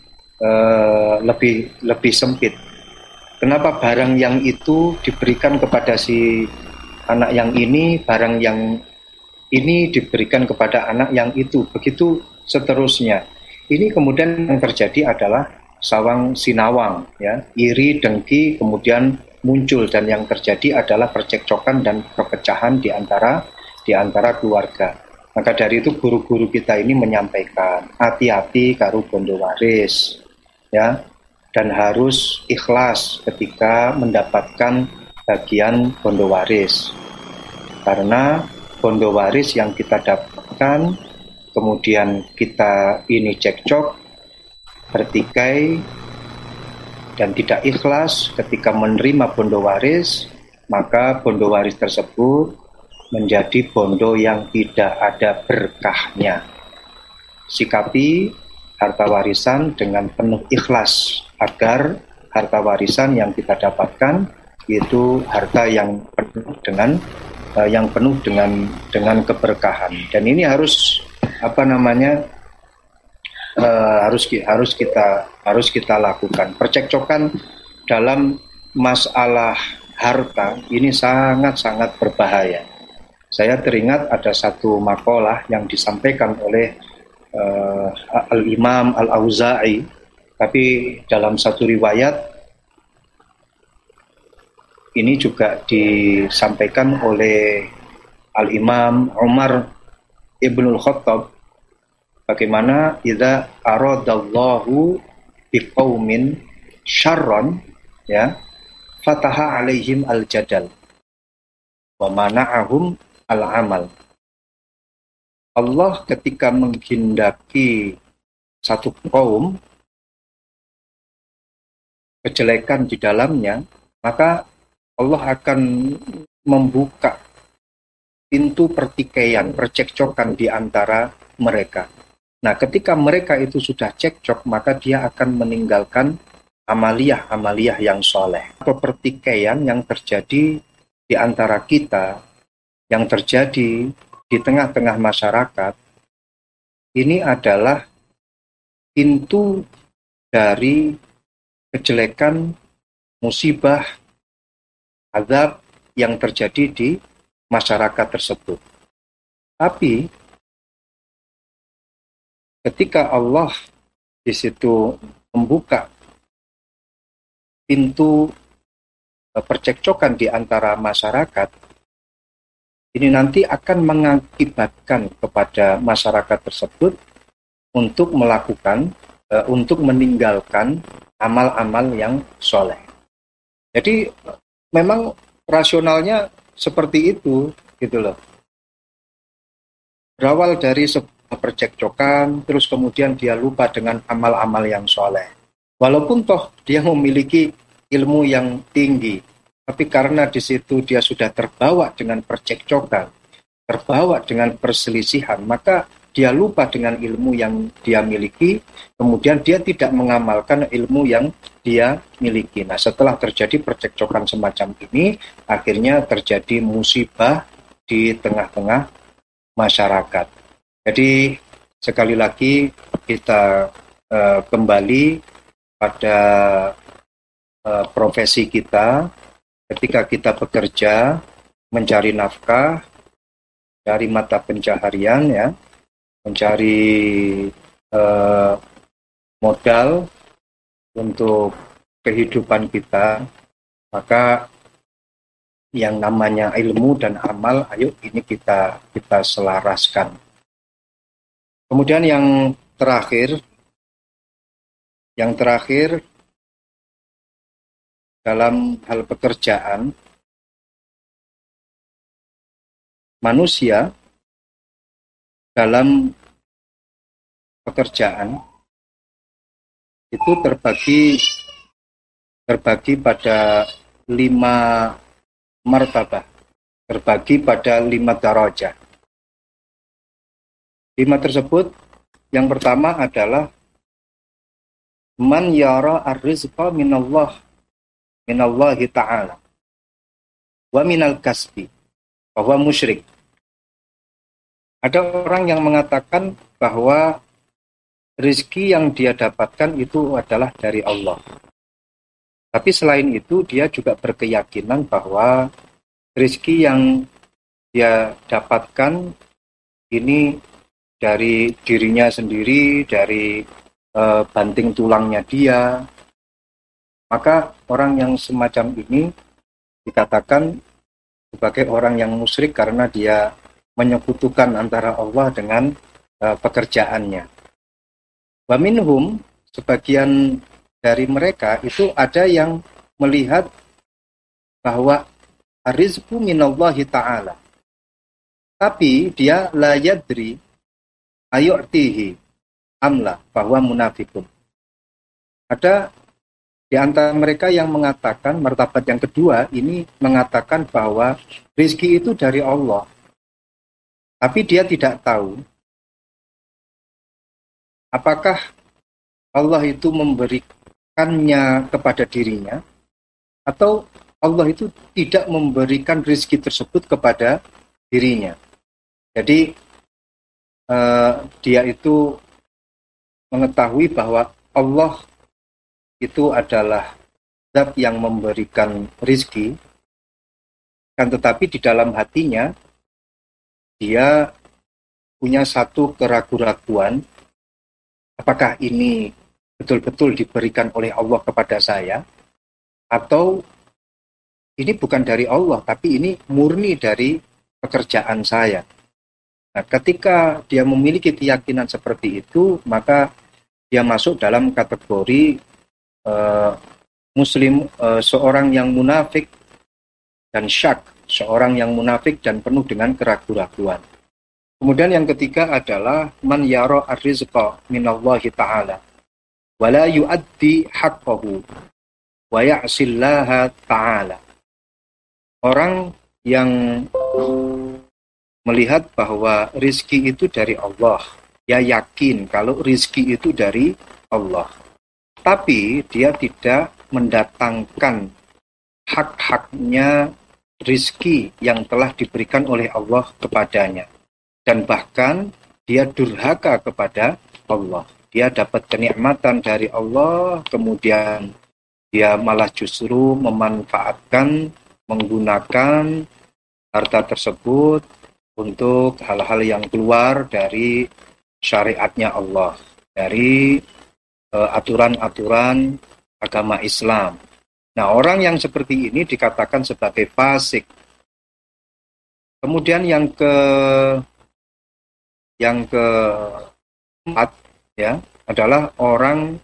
uh, lebih lebih sempit. Kenapa barang yang itu diberikan kepada si anak yang ini, barang yang ini diberikan kepada anak yang itu, begitu seterusnya. Ini kemudian yang terjadi adalah sawang sinawang, ya, iri, dengki, kemudian muncul dan yang terjadi adalah percekcokan dan perpecahan di antara di antara keluarga. Maka dari itu guru-guru kita ini menyampaikan hati-hati karu bondo waris, ya, dan harus ikhlas ketika mendapatkan bagian bondo waris. Karena bondo waris yang kita dapatkan kemudian kita ini cekcok bertikai dan tidak ikhlas ketika menerima bondo waris, maka bondo waris tersebut menjadi bondo yang tidak ada berkahnya. Sikapi harta warisan dengan penuh ikhlas agar harta warisan yang kita dapatkan itu harta yang penuh dengan uh, yang penuh dengan dengan keberkahan dan ini harus apa namanya uh, harus harus kita harus kita lakukan. Percekcokan dalam masalah harta ini sangat-sangat berbahaya. Saya teringat ada satu makalah yang disampaikan oleh uh, Al-Imam Al-Auza'i, tapi dalam satu riwayat ini juga disampaikan oleh Al-Imam Umar Ibnul Khattab bagaimana idza aradallahu biqaumin syarron ya fataha alaihim al-jadal wa mana'ahum al-amal Allah ketika menghendaki satu kaum kejelekan di dalamnya maka Allah akan membuka pintu pertikaian, percekcokan di antara mereka. Nah, ketika mereka itu sudah cekcok, maka dia akan meninggalkan amaliyah-amaliyah yang soleh. Pertikaian yang terjadi di antara kita, yang terjadi di tengah-tengah masyarakat, ini adalah pintu dari kejelekan, musibah, azab yang terjadi di masyarakat tersebut. Tapi ketika Allah di situ membuka pintu e, percekcokan di antara masyarakat, ini nanti akan mengakibatkan kepada masyarakat tersebut untuk melakukan, e, untuk meninggalkan amal-amal yang soleh. Jadi memang rasionalnya seperti itu, gitu loh. Berawal dari percekcokan, terus kemudian dia lupa dengan amal-amal yang soleh. Walaupun toh dia memiliki ilmu yang tinggi, tapi karena di situ dia sudah terbawa dengan percekcokan, terbawa dengan perselisihan, maka dia lupa dengan ilmu yang dia miliki, kemudian dia tidak mengamalkan ilmu yang dia miliki. Nah, setelah terjadi percekcokan semacam ini, akhirnya terjadi musibah di tengah-tengah masyarakat. Jadi sekali lagi kita uh, kembali pada uh, profesi kita ketika kita bekerja mencari nafkah dari mata pencaharian ya mencari uh, modal untuk kehidupan kita maka yang namanya ilmu dan amal ayo ini kita kita selaraskan. Kemudian yang terakhir, yang terakhir dalam hal pekerjaan, manusia dalam pekerjaan itu terbagi terbagi pada lima martabah, terbagi pada lima darajah. Lima tersebut yang pertama adalah man yara ar-rizqa minallah minallahi ta'ala wa minal kasbi bahwa musyrik. Ada orang yang mengatakan bahwa rezeki yang dia dapatkan itu adalah dari Allah. Tapi selain itu dia juga berkeyakinan bahwa rizki yang dia dapatkan ini dari dirinya sendiri, dari e, banting tulangnya dia, maka orang yang semacam ini dikatakan sebagai orang yang musyrik karena dia menyekutukan antara Allah dengan e, pekerjaannya. Waminhum sebagian dari mereka itu ada yang melihat bahwa rizku minallahi ta'ala. Tapi dia la yadri ayu'tihi amla bahwa munafikun. Ada di antara mereka yang mengatakan martabat yang kedua ini mengatakan bahwa rizki itu dari Allah. Tapi dia tidak tahu apakah Allah itu memberikannya kepada dirinya atau Allah itu tidak memberikan rizki tersebut kepada dirinya. Jadi uh, dia itu mengetahui bahwa Allah itu adalah zat yang memberikan rizki, kan tetapi di dalam hatinya dia punya satu keraguan-raguan apakah ini betul-betul diberikan oleh Allah kepada saya? Atau ini bukan dari Allah tapi ini murni dari pekerjaan saya. Nah, ketika dia memiliki keyakinan seperti itu, maka dia masuk dalam kategori uh, muslim uh, seorang yang munafik dan syak, seorang yang munafik dan penuh dengan keraguan-raguan. Kemudian yang ketiga adalah man yara ar-rizqa minallahi ta'ala wa la yuaddi haqqahu wa ya'sillaha ta'ala. Orang yang melihat bahwa rizki itu dari Allah. Ya yakin kalau rizki itu dari Allah. Tapi dia tidak mendatangkan hak-haknya rizki yang telah diberikan oleh Allah kepadanya. Dan bahkan dia durhaka kepada Allah. Dia dapat kenikmatan dari Allah, kemudian dia malah justru memanfaatkan, menggunakan harta tersebut untuk hal-hal yang keluar dari syariatnya Allah, dari aturan-aturan agama Islam. Nah, orang yang seperti ini dikatakan sebagai fasik. Kemudian yang ke yang keempat ya adalah orang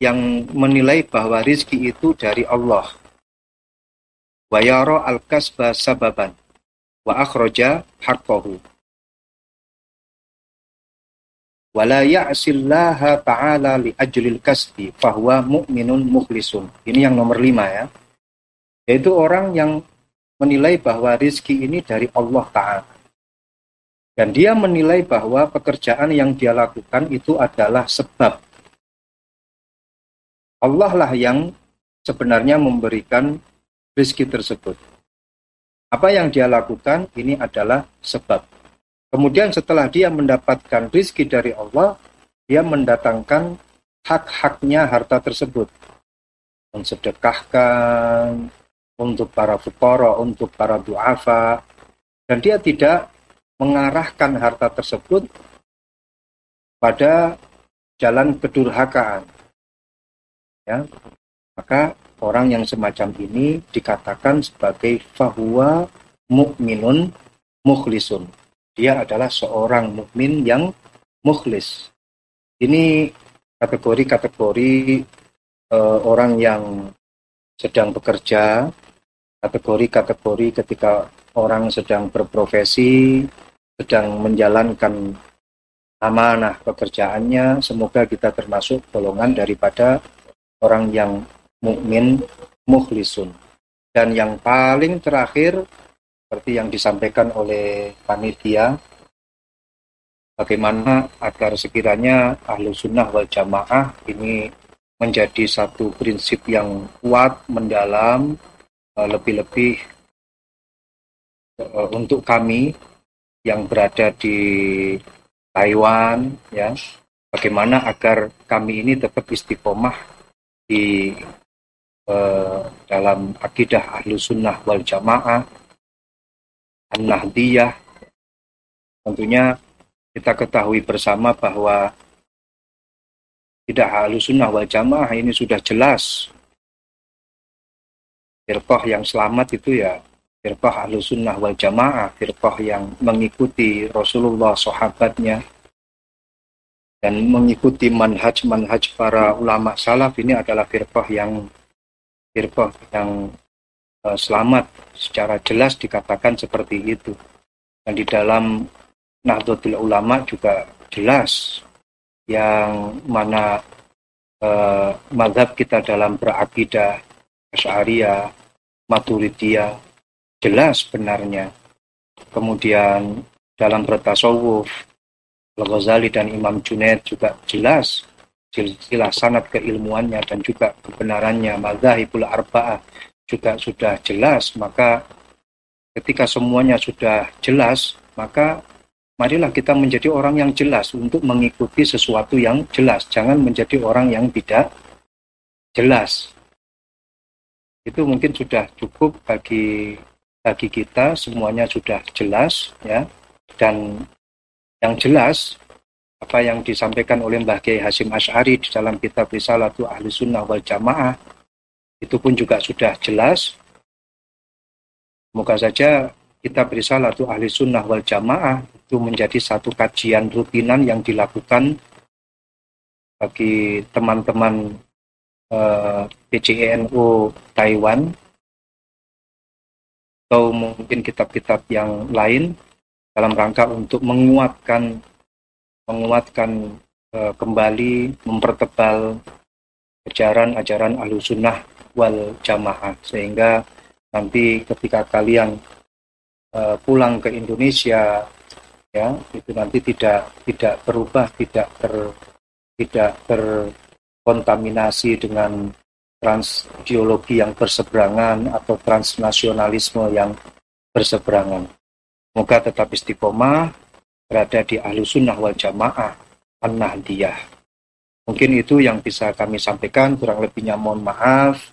yang menilai bahwa rizki itu dari Allah. Wayaro al-kasba sababan wa akhraja haqqahu wala ya'sillaha ta'ala li ajlil kasbi fahuwa mu'minun mukhlisun. Ini yang nomor lima ya. Yaitu orang yang menilai bahwa rizki ini dari Allah Ta'ala. Dan dia menilai bahwa pekerjaan yang dia lakukan itu adalah sebab. Allah lah yang sebenarnya memberikan rizki tersebut. Apa yang dia lakukan ini adalah sebab. Kemudian setelah dia mendapatkan rizki dari Allah, dia mendatangkan hak-haknya harta tersebut. Mensedekahkan untuk para fukara, untuk para duafa. Dan dia tidak mengarahkan harta tersebut pada jalan kedurhakaan. Ya, maka orang yang semacam ini dikatakan sebagai fahuwa mukminun mukhlisun. Dia adalah seorang mukmin yang mukhlis. Ini kategori-kategori uh, orang yang sedang bekerja, kategori-kategori ketika orang sedang berprofesi, sedang menjalankan amanah pekerjaannya. Semoga kita termasuk golongan daripada orang yang mukmin mukhlisun. Dan yang paling terakhir seperti yang disampaikan oleh panitia bagaimana agar sekiranya ahlu sunnah wal jamaah ini menjadi satu prinsip yang kuat, mendalam, eh, lebih-lebih eh, untuk kami yang berada di Taiwan, ya, bagaimana agar kami ini tetap istiqomah di dalam akidah ahlu sunnah wal jamaah An-Nahdiyah. Tentunya kita ketahui bersama bahwa tidak halus sunnah wal jamaah ini sudah jelas. Firqah yang selamat itu ya firqah ahlu sunnah wal jamaah, firqah yang mengikuti Rasulullah, sahabatnya, dan mengikuti manhaj-manhaj para ulama salaf ini adalah firqah yang firqah yang uh, selamat secara jelas dikatakan seperti itu. Dan di dalam Nahdlatul Ulama juga jelas yang mana uh, madhab kita dalam berakidah Asy'ariyah, Maturidiyah jelas benarnya. Kemudian dalam bertasawuf Al-Ghazali dan Imam Junaid juga jelas silsilah sanat keilmuannya dan juga kebenarannya mazhabul arba'ah juga sudah jelas maka ketika semuanya sudah jelas maka marilah kita menjadi orang yang jelas untuk mengikuti sesuatu yang jelas. Jangan menjadi orang yang tidak jelas. Itu mungkin sudah cukup bagi bagi kita semuanya sudah jelas ya. Dan yang jelas apa yang disampaikan oleh Mbah Kiai Hasim Ash'ari di dalam kitab Risalatu Ahli Sunnah wal Jamaah itu pun juga sudah jelas. Semoga saja kita Risalatu Ahli Sunnah wal Jamaah itu menjadi satu kajian rutinan yang dilakukan bagi teman-teman eh, PCNU Taiwan atau mungkin kitab-kitab yang lain dalam rangka untuk menguatkan menguatkan uh, kembali mempertebal ajaran-ajaran sunnah wal jamaah sehingga nanti ketika kalian uh, pulang ke Indonesia ya itu nanti tidak tidak berubah tidak ter tidak terkontaminasi dengan transideologi yang berseberangan atau transnasionalisme yang berseberangan. Semoga tetap istiqomah berada di ahlu sunnah wal jamaah an-nahdiyah. Mungkin itu yang bisa kami sampaikan, kurang lebihnya mohon maaf.